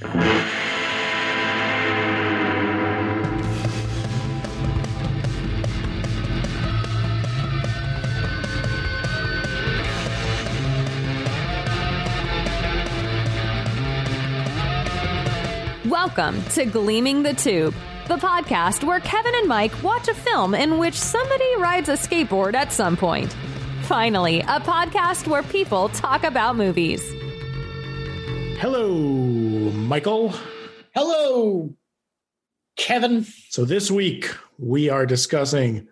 Welcome to Gleaming the Tube, the podcast where Kevin and Mike watch a film in which somebody rides a skateboard at some point. Finally, a podcast where people talk about movies. Hello, Michael. Hello, Kevin. So this week we are discussing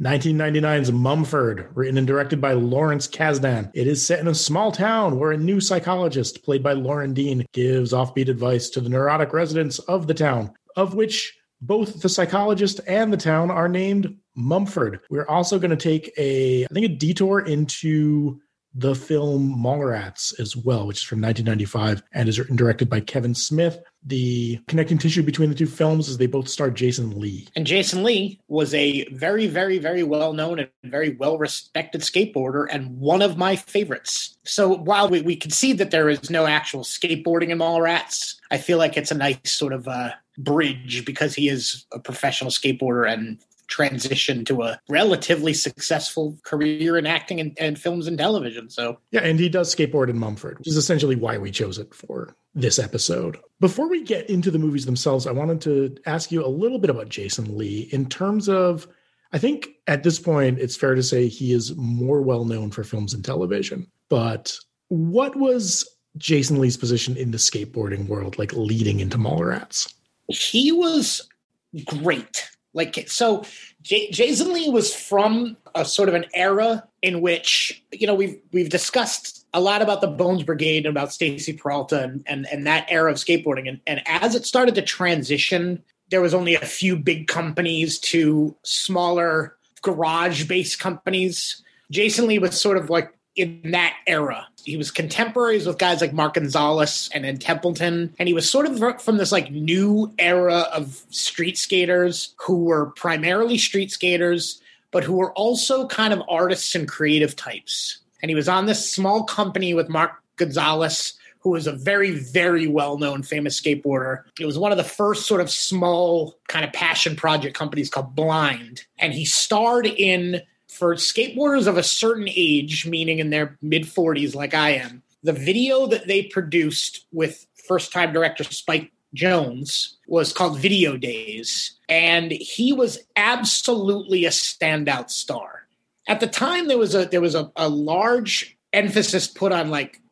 1999's Mumford, written and directed by Lawrence Kasdan. It is set in a small town where a new psychologist, played by Loren Dean, gives offbeat advice to the neurotic residents of the town, of which both the psychologist and the town are named Mumford. We're also going to take a, I think, a detour into the film Mallrats as well, which is from 1995 and is written directed by Kevin Smith. The connecting tissue between the two films is they both star Jason Lee. And Jason Lee was a very, very, very well known and very well respected skateboarder and one of my favorites. So while we, we can see that there is no actual skateboarding in Mallrats, I feel like it's a nice sort of uh, bridge because he is a professional skateboarder and transition to a relatively successful career in acting and, and, films and television. So yeah, and he does skateboard in Mumford, which is essentially why we chose it for this episode. Before we get into the movies themselves, I wanted to ask you a little bit about Jason Lee in terms of. I think at this point, it's fair to say he is more well known for films and television. But what was Jason Lee's position in the skateboarding world, like leading into Mallrats? He was great like so, J- Jason Lee was from a sort of an era in which you know we've we've discussed a lot about the Bones Brigade and about Stacy Peralta and, and and that era of skateboarding. And and as it started to transition, there was only a few big companies to smaller garage based companies. Jason Lee was sort of like in that era. He was contemporaries with guys like Mark Gonzalez and Ed Templeton, and he was sort of from this like new era of street skaters who were primarily street skaters, but who were also kind of artists and creative types. And he was on this small company with Mark Gonzalez, who was a very, very well known famous skateboarder. It was one of the first sort of small kind of passion project companies called Blind. And he starred in for skateboarders of a certain age, meaning in their mid 40s, like I am, the video that they produced with first time director Spike Jonze was called Video Days. And he was absolutely a standout star. At the time, there was a there was a, a large emphasis put on like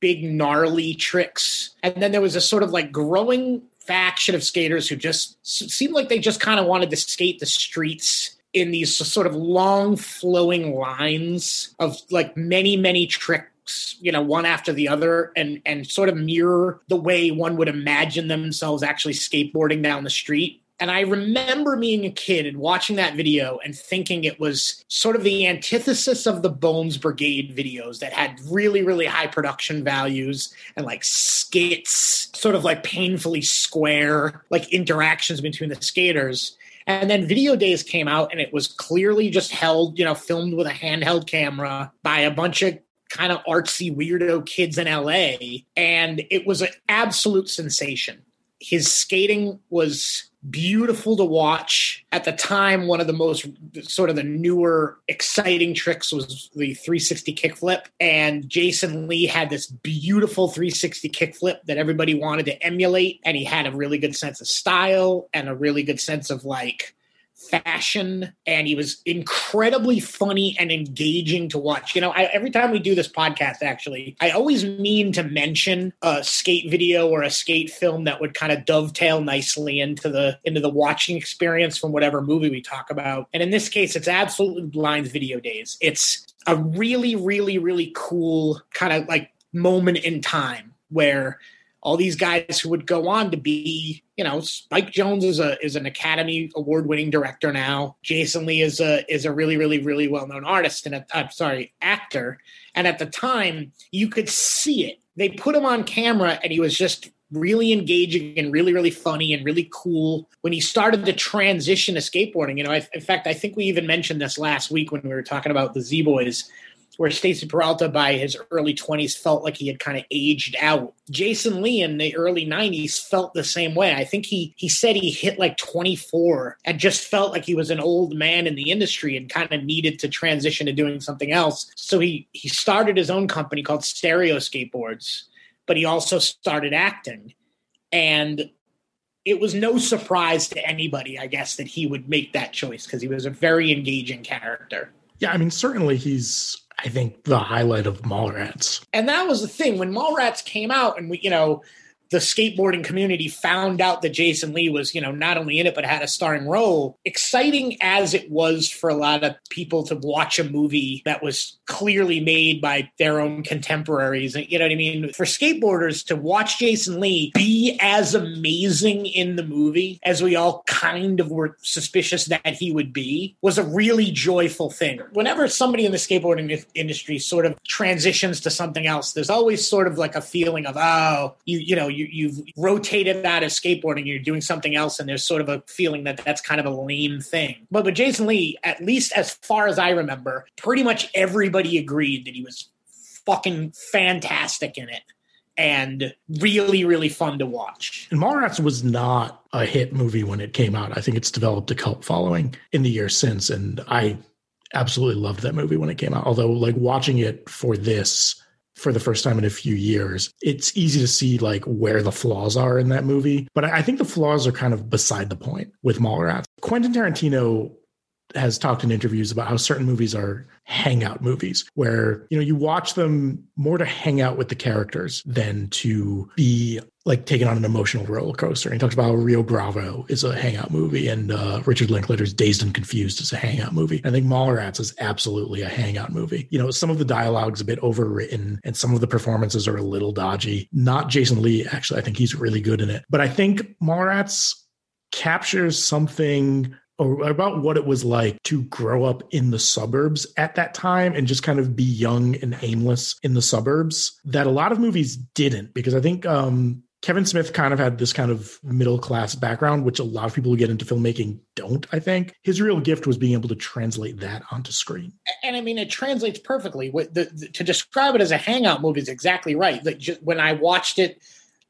big gnarly tricks. And then there was a sort of like growing faction of skaters who just seemed like they just kind of wanted to skate the streets in these sort of long flowing lines of like many many tricks you know one after the other and and sort of mirror the way one would imagine themselves actually skateboarding down the street and I remember being a kid and watching that video and thinking it was sort of the antithesis of the Bones Brigade videos that had really, really high production values and like skits, sort of like painfully square, like interactions between the skaters. And then Video Days came out and it was clearly just held, you know, filmed with a handheld camera by a bunch of kind of artsy weirdo kids in LA. And it was an absolute sensation. His skating was beautiful to watch. At the time, one of the most sort of the newer, exciting tricks was the 360 kickflip. And Jason Lee had this beautiful 360 kickflip that everybody wanted to emulate. And he had a really good sense of style and a really good sense of like fashion and he was incredibly funny and engaging to watch. You know, I, every time we do this podcast, actually, I always mean to mention a skate video or a skate film that would kind of dovetail nicely into the into the watching experience from whatever movie we talk about. And in this case, it's absolutely blind video days. It's a really, really, really cool kind of like moment in time where all these guys who would go on to be, you know, Spike Jonze is a is an Academy Award winning director now. Jason Lee is a is a really really really well known artist and a, I'm sorry actor. And at the time, you could see it. They put him on camera, and he was just really engaging and really really funny and really cool when he started to transition to skateboarding. You know, I, in fact, I think we even mentioned this last week when we were talking about the Z Boys where Stacy Peralta by his early 20s felt like he had kind of aged out. Jason Lee in the early 90s felt the same way. I think he he said he hit like 24 and just felt like he was an old man in the industry and kind of needed to transition to doing something else. So he he started his own company called Stereo Skateboards, but he also started acting. And it was no surprise to anybody, I guess, that he would make that choice because he was a very engaging character. Yeah, I mean, certainly he's, I think, the highlight of Mallrats. And that was the thing when Mallrats came out, and we, you know, the skateboarding community found out that Jason Lee was, you know, not only in it but had a starring role. Exciting as it was for a lot of people to watch a movie that was clearly made by their own contemporaries, you know what I mean? For skateboarders to watch Jason Lee be as amazing in the movie as we all kind of were suspicious that he would be was a really joyful thing. Whenever somebody in the skateboarding industry sort of transitions to something else, there's always sort of like a feeling of, oh, you you know, you, you've rotated out of skateboarding, you're doing something else, and there's sort of a feeling that that's kind of a lame thing. But with Jason Lee, at least as far as I remember, pretty much everybody agreed that he was fucking fantastic in it and really, really fun to watch. And Mallrats was not a hit movie when it came out. I think it's developed a cult following in the years since, and I absolutely loved that movie when it came out. Although, like watching it for this for the first time in a few years, it's easy to see like where the flaws are in that movie. But I think the flaws are kind of beside the point with Mallrats. Quentin Tarantino has talked in interviews about how certain movies are hangout movies where you know you watch them more to hang out with the characters than to be like taken on an emotional roller coaster. And he talks about how Rio Bravo is a hangout movie and uh, Richard Linklater's Dazed and Confused is a hangout movie. I think Mallrats is absolutely a hangout movie. You know, some of the dialogue's a bit overwritten and some of the performances are a little dodgy. Not Jason Lee, actually. I think he's really good in it. But I think Mallrats captures something or about what it was like to grow up in the suburbs at that time and just kind of be young and aimless in the suburbs that a lot of movies didn't. Because i think um, kevin smith kind of had this kind of middle class background which a lot of people who get into filmmaking don't i think. His real gift was being able to translate that onto screen. And i mean it translates perfectly. The, the, to describe it as a hangout movie is exactly right. Like just, when i watched it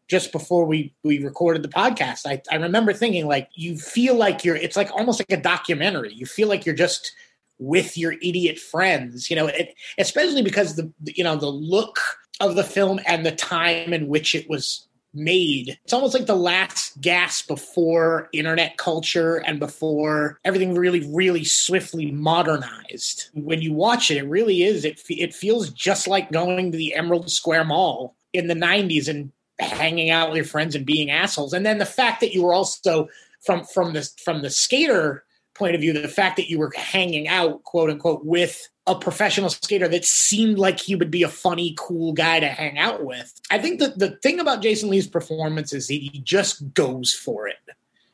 just before we we recorded the podcast i i remember thinking like you feel like you're it's like almost like a documentary. You feel like you're just with your idiot friends you know it, especially because the you know the look of the film and the time in which it was made. It's almost like the last gasp before internet culture and before everything really really swiftly modernized. When you watch it it really is it, it feels just like going to the emerald square mall in the 90s and hanging out with your friends and being assholes. And then the fact that you were also from from the from the skater point of view, the fact that you were hanging out, quote unquote, with a professional skater that seemed like he would be a funny, cool guy to hang out with. I think that the thing about Jason Lee's performance is he just goes for it.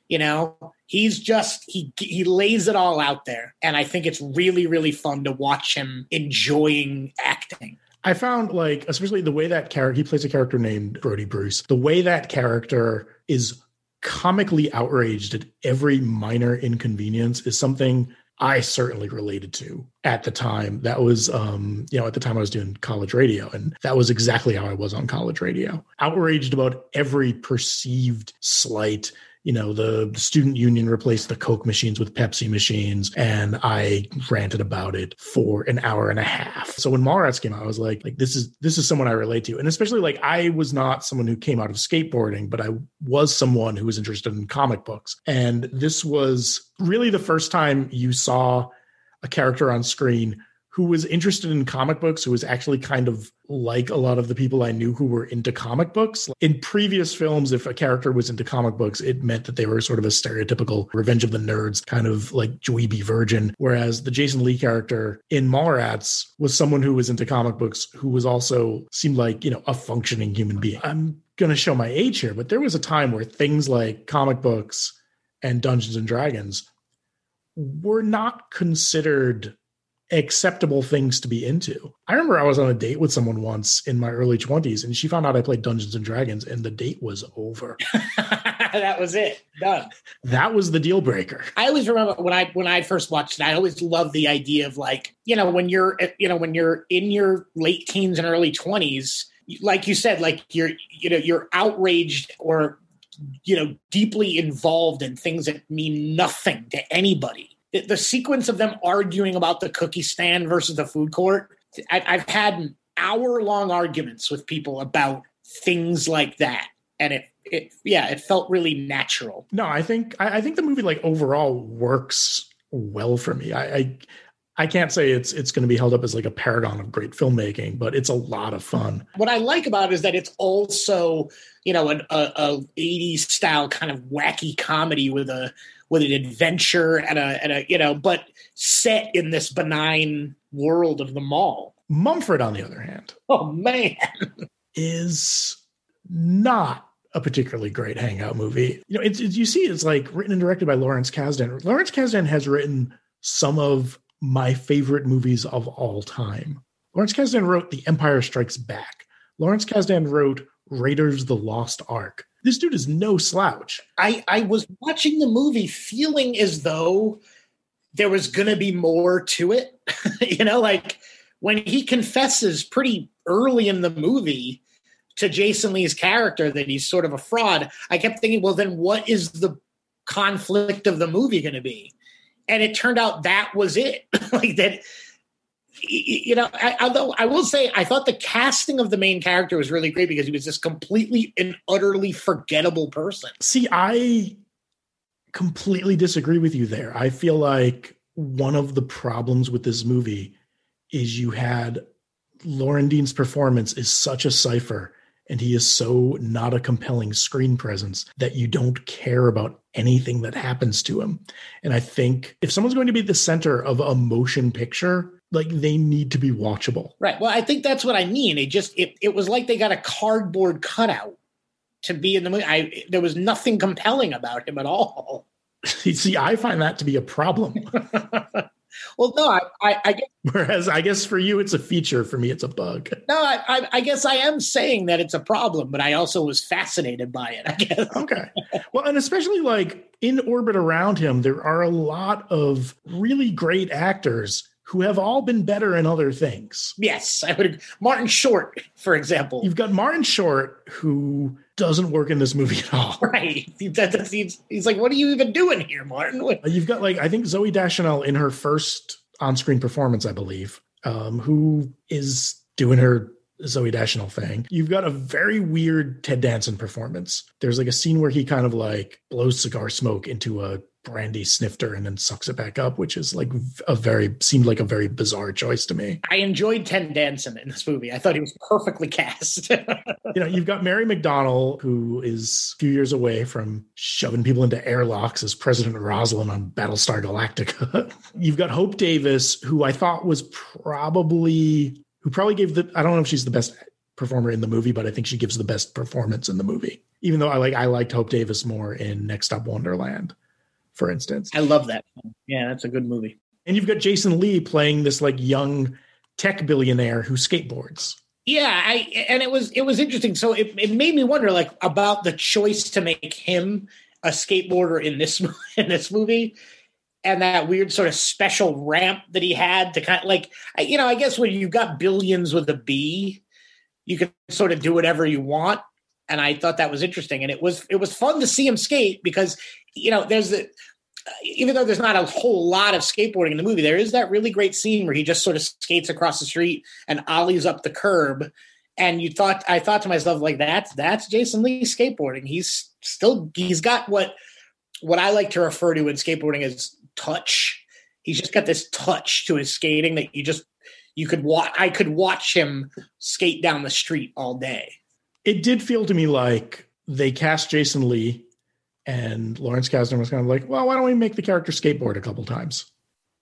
You know, he's just he he lays it all out there, and I think it's really really fun to watch him enjoying acting. I found like, especially the way that character, he plays a character named Brodie Bruce. The way that character is comically outraged at every minor inconvenience is something I certainly related to at the time. That was, um, you know, at the time I was doing college radio, and that was exactly how I was on college radio. Outraged about every perceived slight you know, the, student union replaced the Coke machines with Pepsi machines, and I ranted about it for an hour and a half. So when Mallrats came out, I was like, like this is this is someone I relate to, and especially like I was not someone who came out of skateboarding, but I was someone who was interested in comic books, and this was really the first time you saw a character on screen who was interested in comic books, who was actually kind of like a lot of the people I knew who were into comic books. In previous films, if a character was into comic books, it meant that they were sort of a stereotypical Revenge of the Nerds kind of like dweeby virgin. Whereas the Jason Lee character in Mallrats was someone who was into comic books, who was also seemed like, you know, a functioning human being. I'm going to show my age here, but there was a time where things like comic books and Dungeons and Dragons were not considered acceptable things to be into. I remember I was on a date with someone once in my early 20s and she found out I played Dungeons and Dragons and the date was over. that was it. Done. That was the deal breaker. I always remember when I when I first watched it, I always loved the idea of like, you know, when you're you know, when you're in your late teens and early 20s, like you said, like you're you know, you're outraged or you know, deeply involved in things that mean nothing to anybody the, sequence of them arguing about the cookie stand versus the food court. I, I've had hour long arguments with people about things like that, and it it yeah it felt really natural. No i think I, I, think the movie like overall works well for me. I i, I can't say it's it's going to be held up as like a paragon of great filmmaking but it's a lot of fun. What i like about it is that it's also you know an a, a 80s style kind of wacky comedy with a with an adventure and a and a you know, but set in this benign world of the mall. Mumford, on the other hand, oh man, is not a particularly great hangout movie. You know, it's, it's, you see, it's like written and directed by Lawrence Kasdan. Lawrence Kasdan has written some of my favorite movies of all time. Lawrence Kasdan wrote The Empire Strikes Back. Lawrence Kasdan wrote Raiders: The Lost Ark. This dude is no slouch. I, I was watching the movie feeling as though there was going to be more to it. you know, like when he confesses pretty early in the movie to Jason Lee's character that he's sort of a fraud, I kept thinking, well, then what is the conflict of the movie going to be? And it turned out that was it. like that you know, I, although I will say, I thought the casting of the main character was really great because he was this completely and utterly forgettable person. See, I completely disagree with you there. I feel like one of the problems with this movie is you had Loren Dean's performance is such a cipher and he is so not a compelling screen presence that you don't care about anything that happens to him. And I think if someone's going to be the center of a motion picture, like they need to be watchable. Right. Well, I think that's what I mean. It just it, it was like they got a cardboard cutout to be in the movie. I there was nothing compelling about him at all. See, I find that to be a problem. well, no, I, I, I guess, whereas I guess for you it's a feature. For me, it's a bug. No, I, I, I, guess I am saying that it's a problem, but I also was fascinated by it. I guess. okay. Well, and especially like in orbit around him, there are a lot of really great actors who have all been better in other things. Yes, I would. Martin Short, for example. You've got Martin Short, who doesn't work in this movie at all. Right. He's, he's like, what are you even doing here, Martin? You've got like I think Zooey Deschanel in her first on-screen performance, I believe, um, who is doing her Zooey Deschanel thing. You've got a very weird Ted Danson performance. There's like a scene where he kind of like blows cigar smoke into a brandy snifter and then sucks it back up, which is like a very seemed like a very bizarre choice to me. I enjoyed Ted Danson in this movie. I thought he was perfectly cast. you know, you've got Mary McDonnell, who is a few years away from shoving people into airlocks as President Roslin on Battlestar Galactica. you've got Hope Davis, who I thought was probably who probably gave the I don't know if she's the best performer in the movie, but I think she gives the best performance in the movie. Even though I like I liked Hope Davis more in Next Stop Wonderland for instance. I love that. Yeah, that's a good movie. And you've got Jason Lee playing this like young tech billionaire who skateboards. Yeah, I and it was it was interesting. So it, it made me wonder like about the choice to make him a skateboarder in this in this movie and that weird sort of special ramp that he had to kind of like you know, I guess when you've got billions with a B, you can sort of do whatever you want and I thought that was interesting. And it was it was fun to see him skate because you know there's the uh, even though there's not a whole lot of skateboarding in the movie, there is that really great scene where he just sort of skates across the street and ollies up the curb. And you thought I thought to myself like that's that's Jason Lee skateboarding. He's still he's got what what I like to refer to in skateboarding as touch. He's just got this touch to his skating that you just you could watch. I could watch him skate down the street all day it did feel to me like they cast Jason Lee and Lawrence Kasdan was kind of like, well, why don't we make the character skateboard a couple times?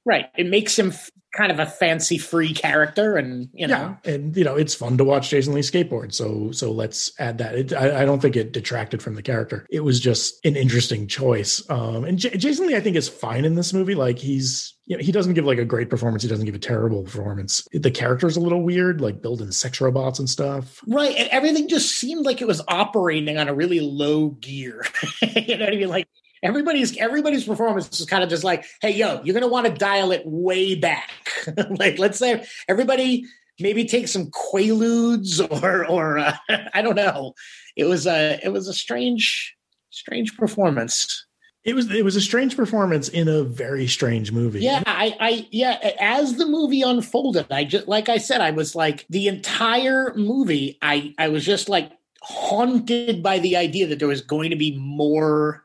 Right. It makes him f- kind of a fancy free character and you know Yeah, and you know it's fun to watch Jason Lee skateboard. So so let's add that. It, I, I don't think it detracted from the character. It was just an interesting choice. Um, and J- Jason Lee, I think, is fine in this movie. Like he's you know he doesn't give like a great performance. He doesn't give a terrible performance. The character's a little weird, like building sex robots and stuff. Right. And everything just seemed like it was operating on a really low gear. you know what I mean? Like everybody's everybody's performance is kind of just like, hey, yo, you're gonna want to dial it way back. like let's say everybody maybe take some quaaludes or or uh, I don't know. It was a it was a strange strange performance. It was it was a strange performance in a very strange movie. Yeah, I, I, yeah. As the movie unfolded, I just, like I said, I was like the entire movie. I, I was just like haunted by the idea that there was going to be more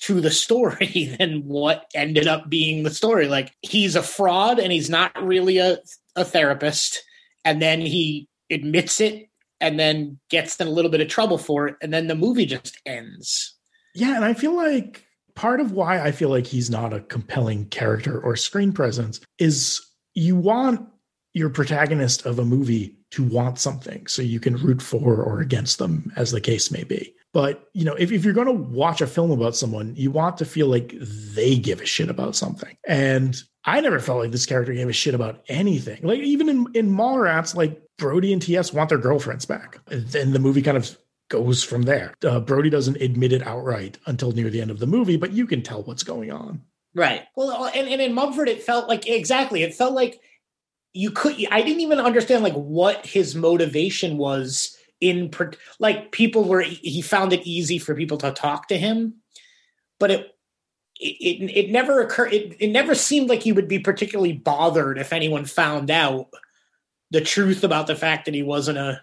to the story than what ended up being the story. Like he's a fraud and he's not really a, a therapist, and then he admits it and then gets in a little bit of trouble for it, and then the movie just ends. Yeah, and I feel like part of why I feel like he's not a compelling character or screen presence is you want your protagonist of a movie to want something so you can root for or against them as the case may be. But, you know, if, if you're going to watch a film about someone, you want to feel like they give a shit about something. And I never felt like this character gave a shit about anything. Like even in, in Mallrats, like Brodie and TS want their girlfriends back. And then the movie kind of goes from there. Uh, Brodie doesn't admit it outright until near the end of the movie, but you can tell what's going on. Right. Well, and, and in Mumford, it felt like exactly. It felt like you could. I didn't even understand like what his motivation was in like people were. He found it easy for people to talk to him, but it it it, never occurred. It, it never seemed like he would be particularly bothered if anyone found out the truth about the fact that he wasn't a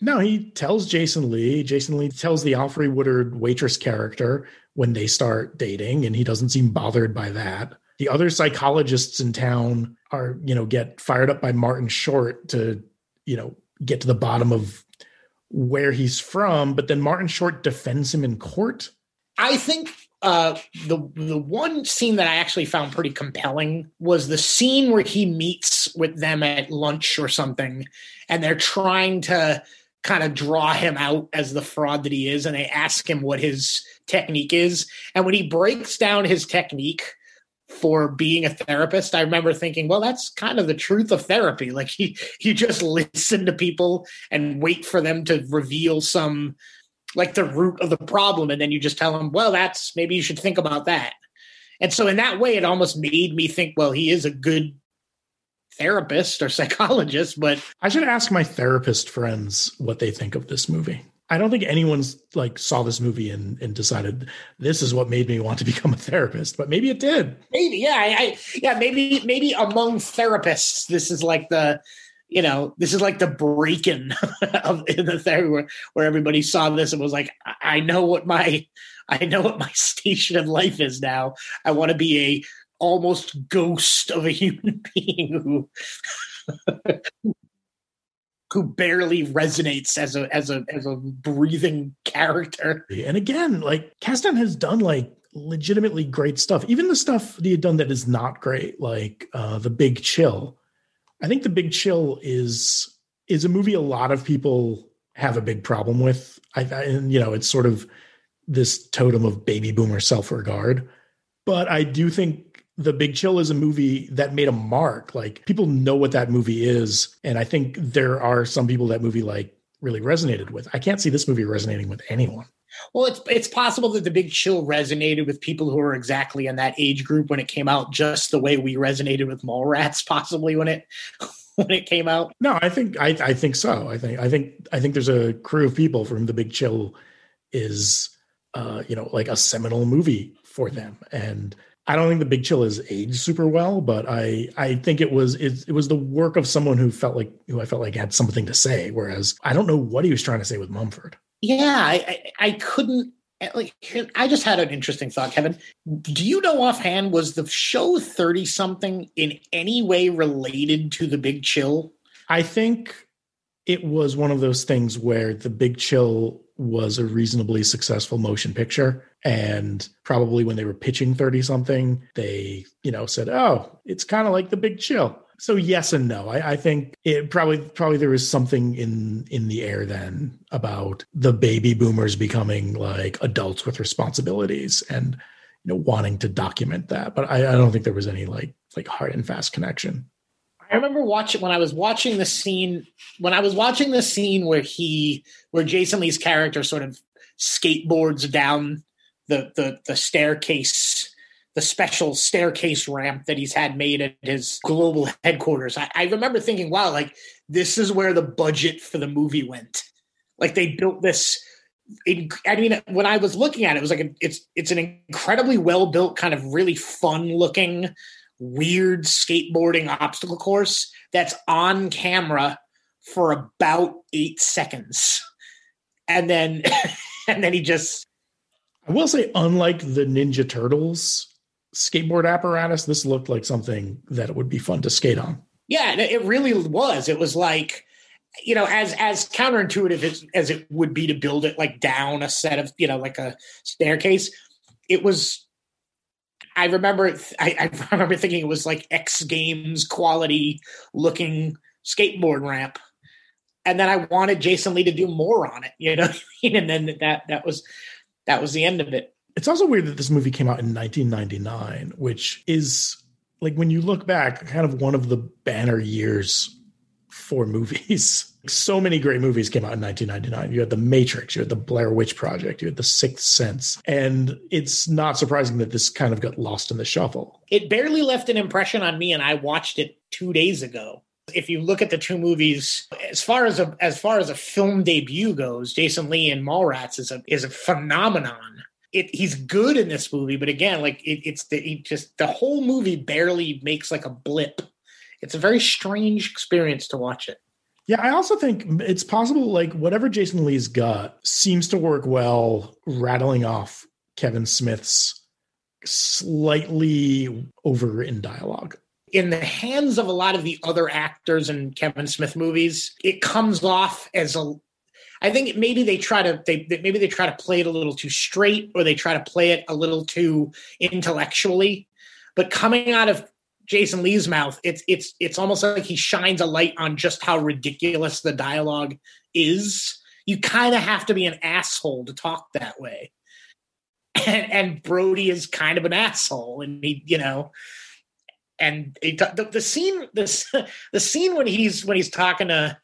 no, he tells Jason Lee. Jason Lee tells the Alfre Woodard waitress character when they start dating, and he doesn't seem bothered by that. The other psychologists in town are, you know, get fired up by Martin Short to, you know, get to the bottom of where he's from, but then Martin Short defends him in court. I think uh, the the one scene that I actually found pretty compelling was the scene where he meets with them at lunch or something, and they're trying to kind of draw him out as the fraud that he is and they ask him what his technique is and when he breaks down his technique for being a therapist i remember thinking well that's kind of the truth of therapy like he you just listen to people and wait for them to reveal some like the root of the problem and then you just tell them well that's maybe you should think about that and so in that way it almost made me think well he is a good therapist or psychologist, but I should ask my therapist friends what they think of this movie. I don't think anyone's like saw this movie and, and decided this is what made me want to become a therapist, but maybe it did. Maybe, yeah, I, I yeah, maybe maybe among therapists, this is like the you know, this is like the break-in of in the therapy where, where everybody saw this and was like, I know what my I know what my station in life is now. I want to be a almost ghost of a human being who who barely resonates as a as a as a breathing character. And again, like Kasdan has done like legitimately great stuff. Even the stuff that he had done that is not great, like uh The Big Chill. I think The Big Chill is is a movie a lot of people have a big problem with. I, and you know, it's sort of this totem of baby boomer self-regard. But I do think the Big Chill is a movie that made a mark. Like people know what that movie is, and I think there are some people that movie like really resonated with. I can't see this movie resonating with anyone. Well, it's it's possible that the Big Chill resonated with people who were exactly in that age group when it came out, just the way we resonated with Mallrats, possibly when it when it came out. No, I think I, I think so. I think I think I think there's a crew of people for whom the Big Chill is, uh, you know, like a seminal movie for them, and I don't think the Big Chill is aged super well, but I I think it was it, it was the work of someone who felt like who I felt like had something to say. Whereas I don't know what he was trying to say with Mumford. Yeah, I I, I couldn't. Eh, like, I just had an interesting thought, Kevin. Do you know offhand was the show thirty something in any way related to the Big Chill? I think it was one of those things where the Big Chill was a reasonably successful motion picture. And probably when they were pitching 30 something, they, you know, said, oh, it's kind of like the big chill. So yes and no. I, I, think it probably probably there was something in in the air then about the baby boomers becoming like adults with responsibilities and you know wanting to document that. But I, I don't think there was any like like hard and fast connection. I remember watching when I was watching the scene when I was watching the scene where he where Jason Lee's character sort of skateboards down the the the staircase the special staircase ramp that he's had made at his global headquarters. I, I remember thinking, wow, like this is where the budget for the movie went. Like they built this I mean, when I was looking at it, it was like a, it's it's an incredibly well built, kind of really fun looking weird skateboarding obstacle course that's on camera for about eight seconds. And then and then he just I will say, unlike the Ninja Turtles skateboard apparatus, this looked like something that it would be fun to skate on. Yeah, it really was. It was like, you know, as as counterintuitive as, as it would be to build it like down a set of, you know, like a staircase, it was I remember I, I remember thinking it was like X Games quality looking skateboard ramp, and then I wanted Jason Lee to do more on it, you know. and then that that was that was the end of it. It's also weird that this movie came out in 1999, which is like when you look back, kind of one of the banner years for movies. So many great movies came out in 1999. You had The Matrix, you had The Blair Witch Project, you had The Sixth Sense. And it's not surprising that this kind of got lost in the shuffle. It barely left an impression on me, and I watched it two days ago. If you look at the two movies, as far as a as far as a film debut goes, Jason Lee and Mallrats is a is a phenomenon. It, he's good in this movie, but again, like it, it's the he just the whole movie barely makes like a blip. It's a very strange experience to watch it. Yeah, I also think it's possible, like, whatever Jason Lee's got seems to work well rattling off Kevin Smith's slightly overwritten dialogue. In the hands of a lot of the other actors in Kevin Smith movies, it comes off as a I think maybe they try to they maybe they try to play it a little too straight or they try to play it a little too intellectually. But coming out of Jason Lee's mouth, it's it's it's almost like he shines a light on just how ridiculous the dialogue is. You kind of have to be an asshole to talk that way. And, and Brodie is kind of an asshole, and he, you know, and it, the, the scene, this the scene when he's when he's talking to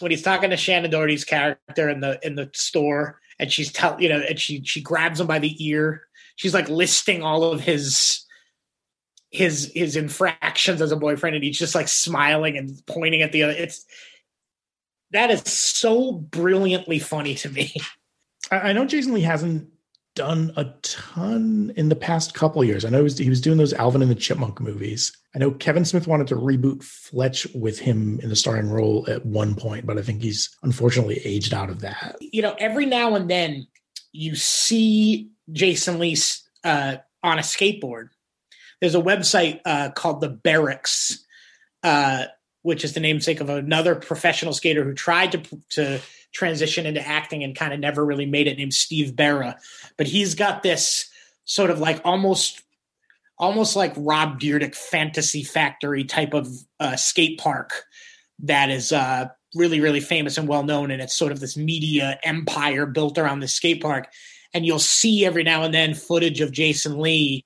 when he's talking to Shannen Doherty's character in the in the store, and she's tell you know, and she she grabs him by the ear. She's like listing all of his his his infractions as a boyfriend and he's just like smiling and pointing at the other it's that is so brilliantly funny to me. I know jason lee hasn't done a ton in the past couple years. I know he was, he was doing those alvin and the chipmunk movies. I know kevin smith wanted to reboot fletch with him in the starring role at one point but i think he's unfortunately aged out of that. You know every now and then you see jason lee uh, on a skateboard there's a website uh, called the Berrics, uh, which is the namesake of another professional skater who tried to to transition into acting and kind of never really made it, named Steve Berra. But he's got this sort of like almost almost like Rob Dyrdek fantasy factory type of uh, skate park that is uh, really really famous and well known, and it's sort of this media empire built around the skate park. And you'll see every now and then footage of Jason Lee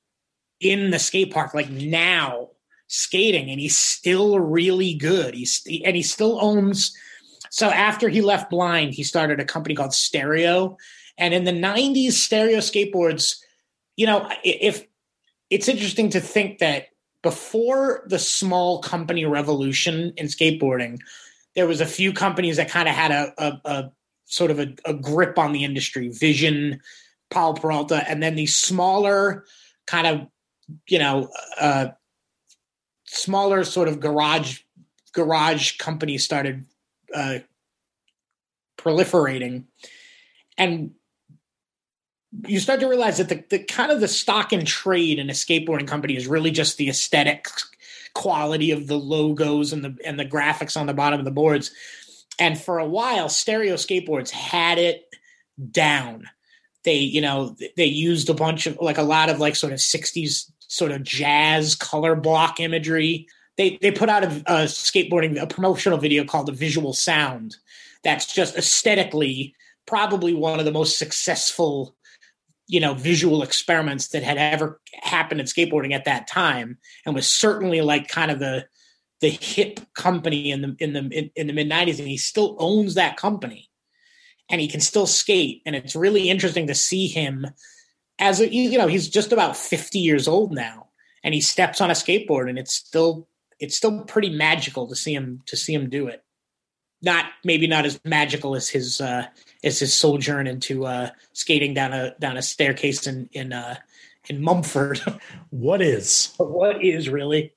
in the skate park like now skating and he's still really good. He's and he still owns so after he left blind he started a company called stereo. And in the 90s stereo skateboards you know if it's interesting to think that before the small company revolution in skateboarding there was a few companies that kind of had a, a, a sort of a, a, grip on the industry vision Powell Peralta and then these smaller kind of you know, uh, smaller sort of garage garage companies started uh, proliferating, and you start to realize that the, the kind of the stock and trade in a skateboarding company is really just the aesthetic quality of the logos and the and the graphics on the bottom of the boards. And for a while, stereo skateboards had it down. They, you know, they used a bunch of like a lot of like sort of 60s sort of jazz color block imagery. They they put out a, a skateboarding a promotional video called the Visual Sound. That's just aesthetically probably one of the most successful you know visual experiments that had ever happened in skateboarding at that time and was certainly like kind of the the hip company in the in the in, in the mid 90s and he still owns that company and he can still skate and it's really interesting to see him as a, you know he's just about 50 years old now and he steps on a skateboard and it's still it's still pretty magical to see him to see him do it not maybe not as magical as his uh as his sojourn into uh skating down a down a staircase in in uh in Mumford. what is? What is really?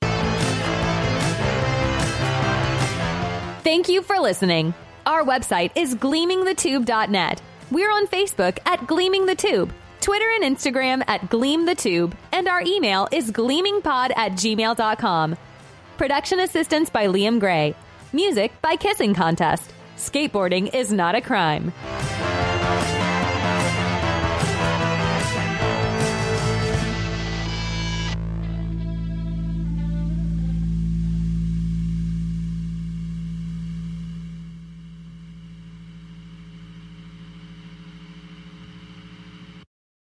Thank you for listening. Our website is gleamingthetube.net. We're on Facebook at Gleaming the Tube, Twitter and Instagram at Gleam the Tube, and our email is gleamingpod at gmail.com. Production assistance by Liam Gray. Music by Kissing Contest. Skateboarding is not a crime.